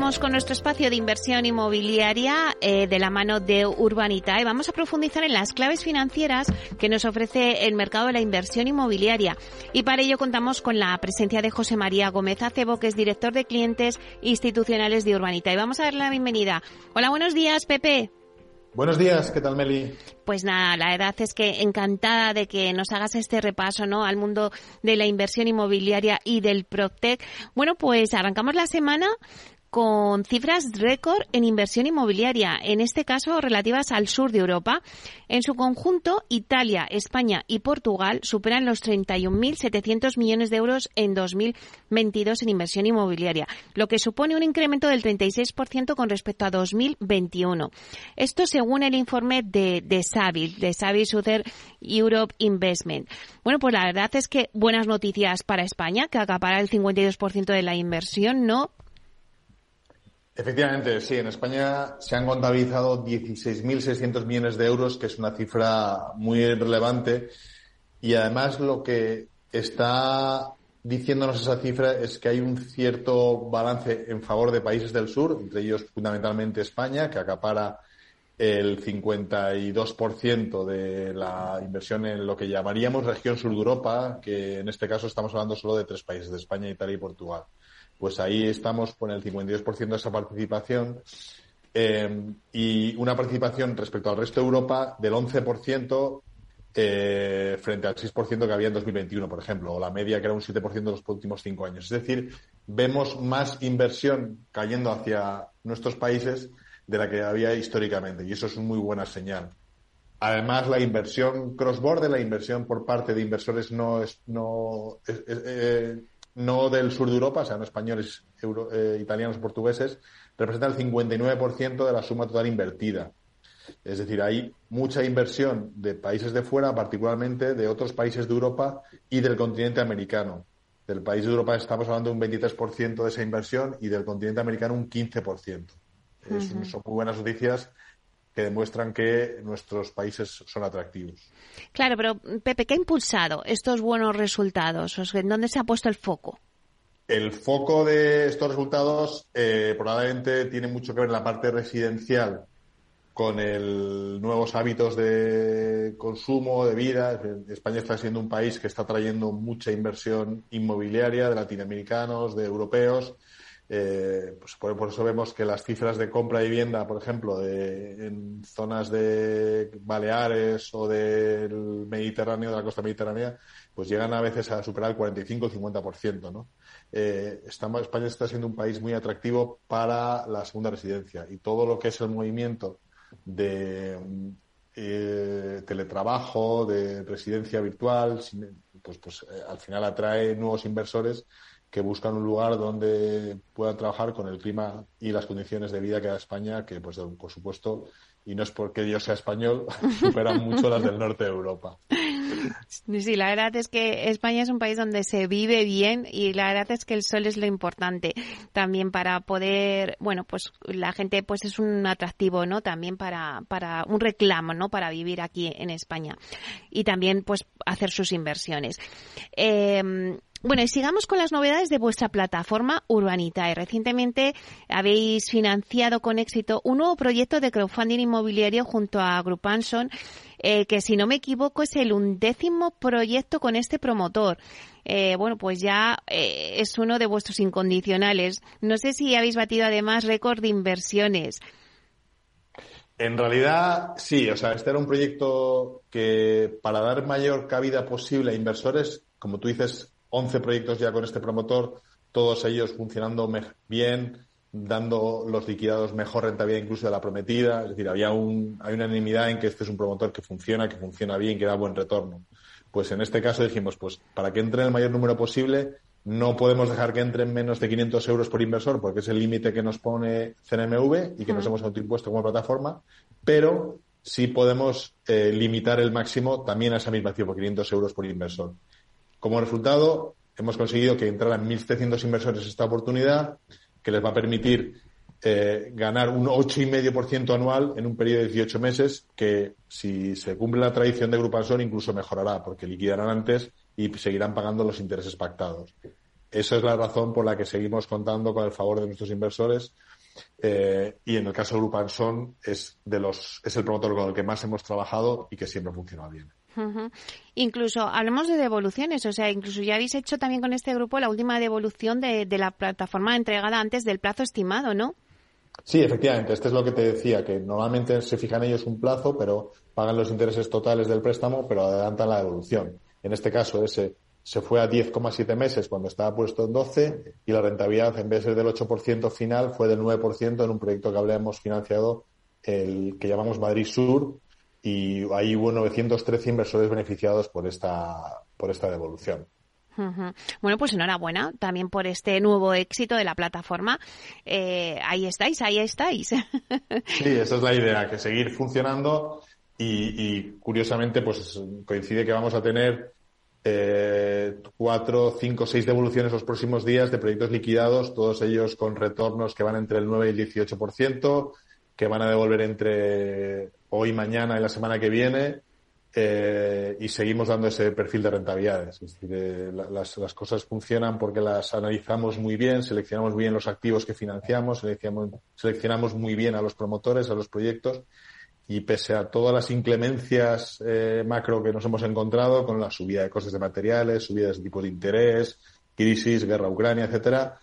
Vamos con nuestro espacio de inversión inmobiliaria eh, de la mano de Urbanita y vamos a profundizar en las claves financieras que nos ofrece el mercado de la inversión inmobiliaria. Y para ello contamos con la presencia de José María Gómez Acebo, que es director de clientes institucionales de Urbanita. Y vamos a darle la bienvenida. Hola, buenos días, Pepe. Buenos días, ¿qué tal Meli? Pues nada, la verdad es que encantada de que nos hagas este repaso, ¿no? Al mundo de la inversión inmobiliaria y del PropTech. Bueno, pues arrancamos la semana con cifras récord en inversión inmobiliaria, en este caso relativas al sur de Europa. En su conjunto, Italia, España y Portugal superan los 31.700 millones de euros en 2022 en inversión inmobiliaria, lo que supone un incremento del 36% con respecto a 2021. Esto según el informe de, de de Savil Souther Europe Investment. Bueno, pues la verdad es que buenas noticias para España, que acapara el 52% de la inversión, ¿no? Efectivamente, sí. En España se han contabilizado 16.600 millones de euros, que es una cifra muy relevante. Y además lo que está diciéndonos esa cifra es que hay un cierto balance en favor de países del sur, entre ellos fundamentalmente España, que acapara el 52% de la inversión en lo que llamaríamos región sur de Europa, que en este caso estamos hablando solo de tres países, de España, Italia y Portugal pues ahí estamos con el 52% de esa participación eh, y una participación respecto al resto de Europa del 11% eh, frente al 6% que había en 2021, por ejemplo, o la media que era un 7% de los últimos cinco años. Es decir, vemos más inversión cayendo hacia nuestros países de la que había históricamente y eso es una muy buena señal. Además, la inversión cross-border, la inversión por parte de inversores no es, no, eh, no del sur de Europa, sean españoles, euro, eh, italianos, portugueses, representa el 59% de la suma total invertida. Es decir, hay mucha inversión de países de fuera, particularmente de otros países de Europa y del continente americano. Del país de Europa estamos hablando de un 23% de esa inversión y del continente americano un 15%. son muy buenas noticias que demuestran que nuestros países son atractivos. Claro, pero Pepe, ¿qué ha impulsado estos buenos resultados? ¿En dónde se ha puesto el foco? El foco de estos resultados eh, probablemente tiene mucho que ver en la parte residencial con el nuevos hábitos de consumo, de vida. España está siendo un país que está trayendo mucha inversión inmobiliaria de latinoamericanos, de europeos, eh, pues por, eso vemos que las cifras de compra de vivienda, por ejemplo, de, en zonas de Baleares o del Mediterráneo, de la costa mediterránea, pues llegan a veces a superar el 45 o 50%, ¿no? Eh, estamos, España está siendo un país muy atractivo para la segunda residencia y todo lo que es el movimiento de eh, teletrabajo, de residencia virtual, pues, pues eh, al final atrae nuevos inversores que buscan un lugar donde puedan trabajar con el clima y las condiciones de vida que da España, que pues por supuesto, y no es porque yo sea español, superan mucho las del norte de Europa. Sí, la verdad es que España es un país donde se vive bien y la verdad es que el sol es lo importante también para poder, bueno, pues la gente pues es un atractivo, ¿no? También para, para un reclamo, ¿no? Para vivir aquí en España y también pues hacer sus inversiones. Eh, bueno, y sigamos con las novedades de vuestra plataforma Urbanitae. Recientemente habéis financiado con éxito un nuevo proyecto de crowdfunding inmobiliario junto a Grupanson, eh, que si no me equivoco es el undécimo proyecto con este promotor. Eh, bueno, pues ya eh, es uno de vuestros incondicionales. No sé si habéis batido además récord de inversiones. En realidad, sí, o sea, este era un proyecto que para dar mayor cabida posible a inversores, como tú dices, 11 proyectos ya con este promotor, todos ellos funcionando bien, dando los liquidados mejor rentabilidad incluso de la prometida. Es decir, había un, hay una unanimidad en que este es un promotor que funciona, que funciona bien, que da buen retorno. Pues en este caso dijimos, pues para que entre el mayor número posible, no podemos dejar que entren menos de 500 euros por inversor, porque es el límite que nos pone CNMV y que nos hemos autoimpuesto como plataforma, pero sí podemos eh, limitar el máximo también a esa misma cifra, 500 euros por inversor. Como resultado, hemos conseguido que entraran 1.700 inversores esta oportunidad, que les va a permitir eh, ganar un 8,5% anual en un periodo de 18 meses, que si se cumple la tradición de Grupansor incluso mejorará, porque liquidarán antes y seguirán pagando los intereses pactados. Esa es la razón por la que seguimos contando con el favor de nuestros inversores. Eh, y en el caso de Grupanson es de los es el promotor con el que más hemos trabajado y que siempre funciona bien. Incluso hablemos de devoluciones, o sea, incluso ya habéis hecho también con este grupo la última devolución de, la plataforma entregada antes del plazo estimado, ¿no? Sí, efectivamente. Este es lo que te decía, que normalmente se fijan ellos un plazo, pero pagan los intereses totales del préstamo, pero adelantan la devolución. En este caso, ese se fue a 10,7 meses cuando estaba puesto en 12 y la rentabilidad, en vez de ser del 8% final, fue del 9% en un proyecto que habíamos financiado, el que llamamos Madrid Sur, y ahí hubo 913 inversores beneficiados por esta, por esta devolución. Bueno, pues enhorabuena también por este nuevo éxito de la plataforma. Eh, ahí estáis, ahí estáis. sí, esa es la idea, que seguir funcionando y, curiosamente pues coincide que vamos a tener eh, cuatro, cinco, seis devoluciones los próximos días de proyectos liquidados, todos ellos con retornos que van entre el 9 y el 18%, que van a devolver entre hoy, mañana y la semana que viene eh, y seguimos dando ese perfil de rentabilidades. Es decir, eh, las, las, cosas funcionan porque las analizamos muy bien, seleccionamos muy bien los activos que financiamos, seleccionamos, muy bien a los promotores, a los proyectos y pese a todas las inclemencias eh, macro que nos hemos encontrado con la subida de costes de materiales, subidas de tipo de interés, crisis, guerra Ucrania, etcétera,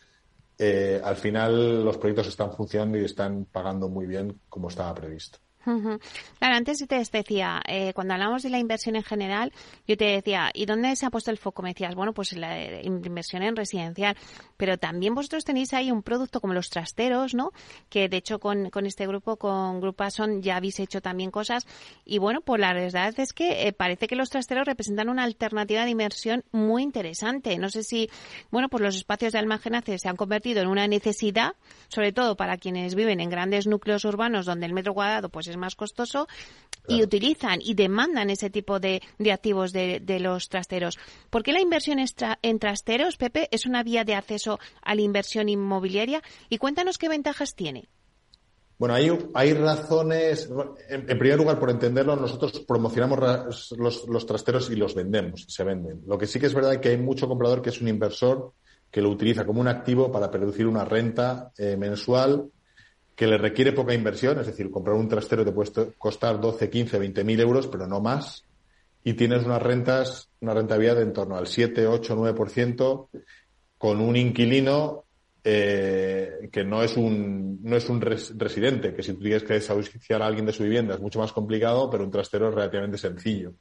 eh, al final los proyectos están funcionando y están pagando muy bien como estaba previsto. Claro, antes te decía, eh, cuando hablamos de la inversión en general, yo te decía, ¿y dónde se ha puesto el foco? Me decías, bueno, pues la inversión en residencial, pero también vosotros tenéis ahí un producto como los trasteros, ¿no? Que de hecho con, con este grupo, con Grupason, ya habéis hecho también cosas. Y bueno, pues la verdad es que eh, parece que los trasteros representan una alternativa de inversión muy interesante. No sé si, bueno, pues los espacios de almacenaje se han convertido en una necesidad, sobre todo para quienes viven en grandes núcleos urbanos donde el metro cuadrado pues es más costoso y utilizan y demandan ese tipo de, activos de, los trasteros. ¿Por qué la inversión en trasteros, Pepe, es una vía de acceso a la inversión inmobiliaria? Y cuéntanos qué ventajas tiene. Bueno, hay, hay razones. En, primer lugar, por entenderlo, nosotros promocionamos los, trasteros y los vendemos, se venden. Lo que sí que es verdad es que hay mucho comprador que es un inversor que lo utiliza como un activo para producir una renta eh, mensual que le requiere poca inversión, es decir, comprar un trastero te puede costar 12, 15, 20 mil euros, pero no más, y tienes unas rentas, una rentabilidad de en torno al 7, 8, 9%, con un inquilino eh, que no es un, no es un residente, que si tú tienes que desahuciar a alguien de su vivienda es mucho más complicado, pero un trastero es relativamente sencillo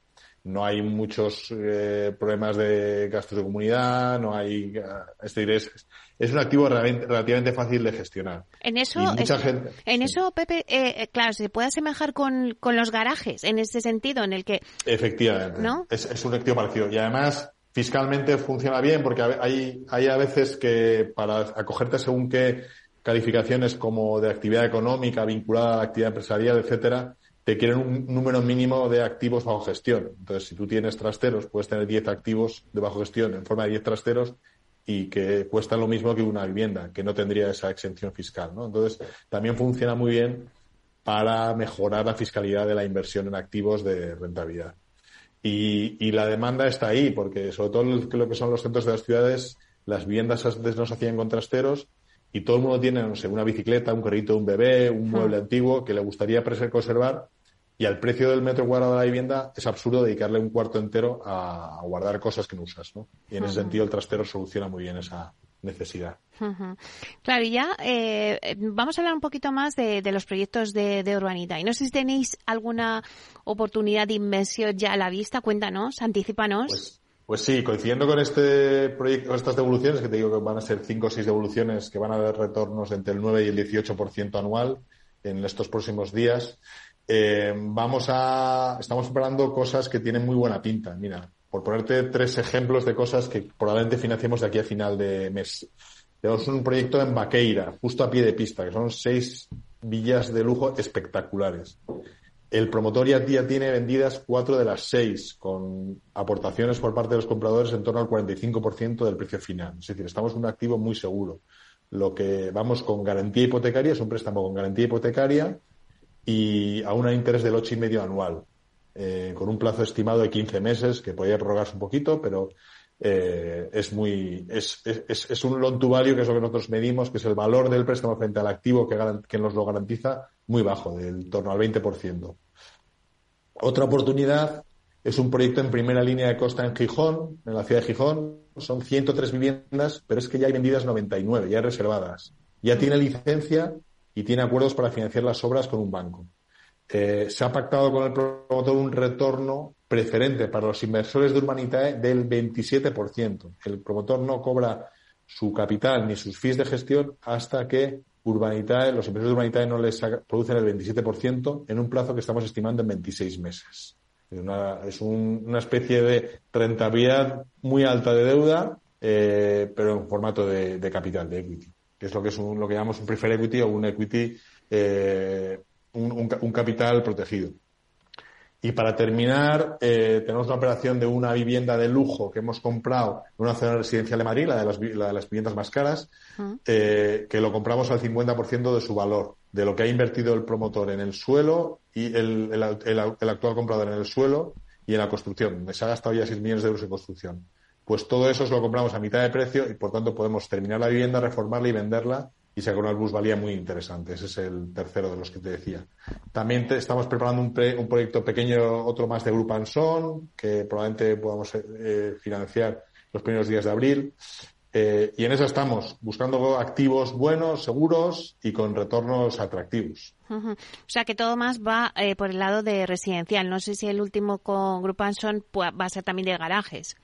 no hay muchos eh, problemas de gastos de comunidad, no hay, es es, un activo relativamente fácil de gestionar. En eso, en eso, Pepe, eh, eh, claro, se puede asemejar con, con los garajes, en ese sentido, en el que. Efectivamente. ¿no? Es, es un activo parecido. Y además, fiscalmente funciona bien porque hay, hay a veces que para acogerte según qué calificaciones como de actividad económica vinculada a la actividad empresarial, etcétera, te quieren un número mínimo de activos bajo gestión. Entonces, si tú tienes trasteros, puedes tener 10 activos de bajo gestión en forma de 10 trasteros y que cuestan lo mismo que una vivienda, que no tendría esa exención fiscal. ¿no? Entonces, también funciona muy bien para mejorar la fiscalidad de la inversión en activos de rentabilidad. Y, y la demanda está ahí, porque sobre todo lo que son los centros de las ciudades, las viviendas antes no se hacían con trasteros y todo el mundo tiene, no sé, una bicicleta, un carrito de un bebé, un mueble antiguo que le gustaría conservar y al precio del metro cuadrado de la vivienda es absurdo dedicarle un cuarto entero a, guardar cosas que no usas, ¿no? Y en ese sentido el trastero soluciona muy bien esa necesidad. Claro, y ya eh, vamos a hablar un poquito más de, los proyectos de, de Urbanita. Y no sé si tenéis alguna oportunidad de inversión ya a la vista. Cuéntanos, anticipanos. Pues, pues sí, coincidiendo con este proyecto, estas devoluciones, que te digo que van a ser cinco o seis devoluciones que van a dar retornos entre el 9 y el 18% anual en estos próximos días. Eh, vamos a, estamos preparando cosas que tienen muy buena pinta. Mira, por ponerte tres ejemplos de cosas que probablemente financiemos de aquí a final de mes. Tenemos un proyecto en Baqueira, justo a pie de pista, que son seis villas de lujo espectaculares. el promotor ya, tiene vendidas cuatro de las seis, con aportaciones por parte de los compradores en torno al 45% del precio final. Es decir, estamos en un activo muy seguro. Lo que vamos con garantía hipotecaria es un préstamo con garantía hipotecaria y a un interés del 8,5 anual, eh, con un plazo estimado de 15 meses, que podría prorrogarse un poquito, pero eh, es muy es, es, es, un loan to value que es lo que nosotros medimos que es el valor del préstamo frente al activo que, nos lo garantiza muy bajo del torno al 20% otra oportunidad es un proyecto en primera línea de costa en Gijón en la ciudad de Gijón. Son 103 viviendas pero es que ya hay vendidas 99 ya hay reservadas. Ya tiene licencia y tiene acuerdos para financiar las obras con un banco eh, se ha pactado con el promotor un retorno preferente para los inversores de Urbanitae del 27%. El promotor no cobra su capital ni sus fees de gestión hasta que Urbanitae, los inversores de Urbanitae no les producen el 27% en un plazo que estamos estimando en 26 meses. Es una, es una especie de rentabilidad muy alta de deuda, eh, pero en formato de, capital, de equity, que es lo que es lo que llamamos un preferred equity o un equity, eh, un capital protegido. Y para terminar, eh, tenemos una operación de una vivienda de lujo que hemos comprado en una zona residencial de Madrid, la de las, la de las viviendas más caras, eh, que lo compramos al 50% de su valor, de lo que ha invertido el promotor en el suelo y el, el, el, actual comprador en el suelo y en la construcción, se ha gastado ya 6 millones de euros en construcción. Pues todo eso lo compramos a mitad de precio y por tanto podemos terminar la vivienda, reformarla y venderla y sacar una valía muy interesante. Ese es el tercero de los que te decía. También estamos preparando un, un, proyecto pequeño, otro más de Grupo Anson, que probablemente podamos eh, financiar los primeros días de abril. Eh, y en eso estamos, buscando activos buenos, seguros y con retornos atractivos. O sea que todo más va eh, por el lado de residencial. No sé si el último con Grupo Anson va a ser también de garajes.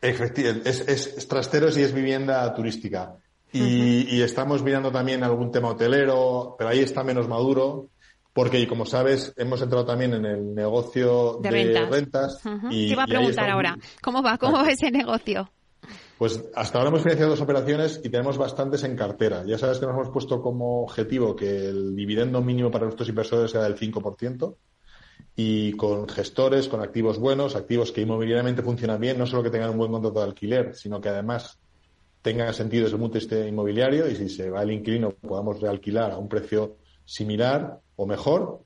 Efectivamente, es, es trasteros y es vivienda turística. Y, estamos mirando también algún tema hotelero, pero ahí está menos maduro, porque como sabes, hemos entrado también en el negocio de, rentas. y, Te iba a preguntar ahora, ¿cómo va? ¿Cómo va ese negocio? Pues hasta ahora hemos financiado dos operaciones y tenemos bastantes en cartera. Ya sabes que nos hemos puesto como objetivo que el dividendo mínimo para nuestros inversores sea del 5% y con gestores, con activos buenos, activos que inmobiliariamente funcionan bien, no solo que tengan un buen contrato de alquiler, sino que además tenga sentido punto de vista inmobiliario y si se va el inquilino podamos realquilar a un precio similar o mejor.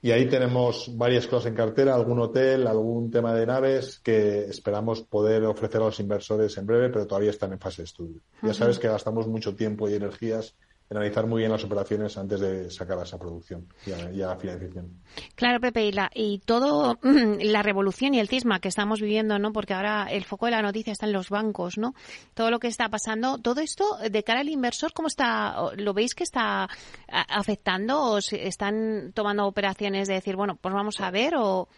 Y ahí tenemos varias cosas en cartera, algún hotel, algún tema de naves que esperamos poder ofrecer a los inversores en breve, pero todavía están en fase de estudio. Ya sabes que gastamos mucho tiempo y energías analizar muy bien las operaciones antes de sacar esa producción y a, la financiación. Claro, Pepe, y, la, y todo la revolución y el cisma que estamos viviendo, ¿no? Porque ahora el foco de la noticia está en los bancos, ¿no? Todo lo que está pasando, todo esto de cara al inversor, ¿cómo está? ¿Lo veis que está afectando o están tomando operaciones de decir, bueno, pues vamos a ver o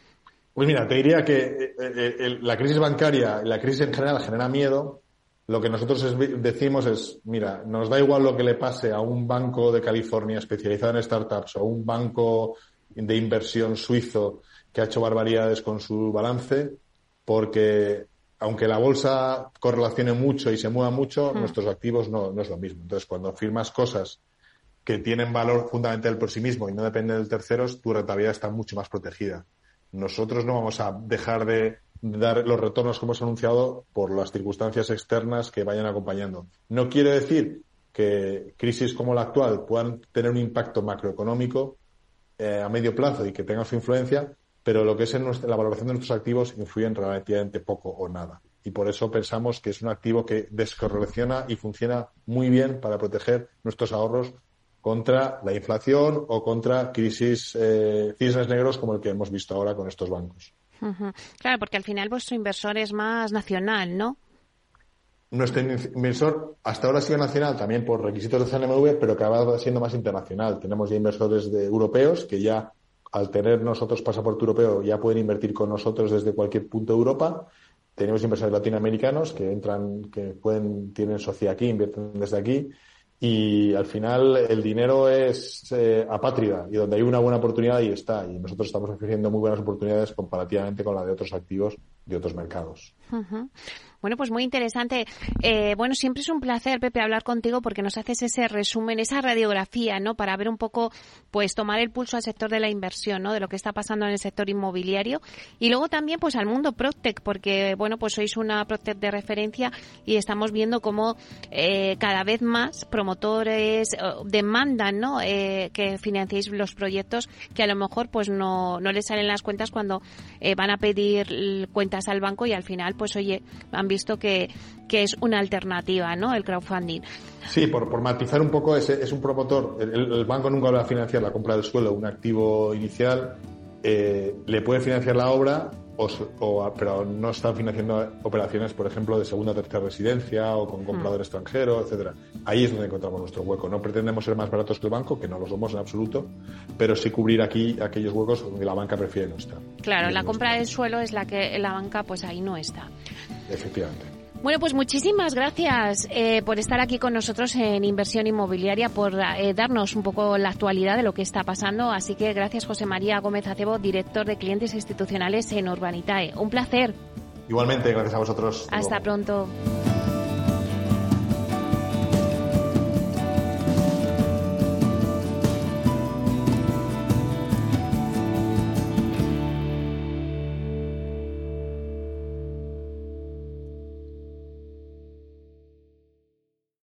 pues mira, te diría que eh, eh, la crisis bancaria y la crisis en general genera miedo, lo que nosotros decimos es, mira, nos da igual lo que le pase a un banco de California especializado en startups o a un banco de inversión suizo que ha hecho barbaridades con su balance, porque aunque la bolsa correlacione mucho y se mueva mucho, hmm. nuestros activos no, no es lo mismo. Entonces, cuando firmas cosas que tienen valor fundamental por sí mismo y no dependen de terceros, tu rentabilidad está mucho más protegida. Nosotros no vamos a dejar de dar los retornos que hemos anunciado por las circunstancias externas que vayan acompañando. No quiere decir que crisis como la actual puedan tener un impacto macroeconómico eh, a medio plazo y que tengan su influencia, pero lo que es en la valoración de nuestros activos influyen relativamente poco o nada. Y por eso pensamos que es un activo que descorrelaciona y funciona muy bien para proteger nuestros ahorros contra la inflación o contra crisis, eh, cisnes negros como el que hemos visto ahora con estos bancos. Claro, porque al final vuestro inversor es más nacional, ¿no? Nuestro inversor hasta ahora ha sido nacional también por requisitos de CNMV, pero acaba siendo más internacional. Tenemos ya inversores de europeos que ya, al tener nosotros pasaporte europeo, ya pueden invertir con nosotros desde cualquier punto de Europa. Tenemos inversores latinoamericanos que entran, que pueden, tienen sociedad aquí, invierten desde aquí y al final el dinero es eh, apátrida. Y donde hay una buena oportunidad ahí está. Y nosotros estamos ofreciendo muy buenas oportunidades comparativamente con la de otros activos de otros mercados. Bueno, pues muy interesante. Eh, bueno, siempre es un placer, Pepe, hablar contigo porque nos haces ese resumen, esa radiografía, ¿no? Para ver un poco, pues tomar el pulso al sector de la inversión, ¿no? De lo que está pasando en el sector inmobiliario. Y luego también, pues al mundo Proctec, porque, bueno, pues sois una Proctec de referencia y estamos viendo cómo eh, cada vez más promotores eh, demandan, ¿no? que financiéis los proyectos que a lo mejor, pues no, no les salen las cuentas cuando van a pedir cuentas al banco y al final, pues oye, han visto que, que es una alternativa, ¿no? El crowdfunding. Sí, por, por matizar un poco, es, es un promotor, el, banco nunca va a financiar la compra del suelo, un activo inicial, eh, le puede financiar la obra, o, pero no están financiando operaciones, por ejemplo, de segunda o tercera residencia o con comprador mm. extranjero, etcétera. Ahí es donde encontramos nuestro hueco. No pretendemos ser más baratos que el banco, que no lo somos en absoluto, pero sí cubrir aquí aquellos huecos donde la banca prefiere no estar. Claro, la compra del suelo es la que la banca pues ahí no está. Efectivamente. Bueno, pues muchísimas gracias eh, por estar aquí con nosotros en Inversión Inmobiliaria, por eh, darnos un poco la actualidad de lo que está pasando. Así que gracias, José María Gómez Acebo, director de clientes institucionales en Urbanitae. Un placer. Igualmente, gracias a vosotros. Hasta pronto.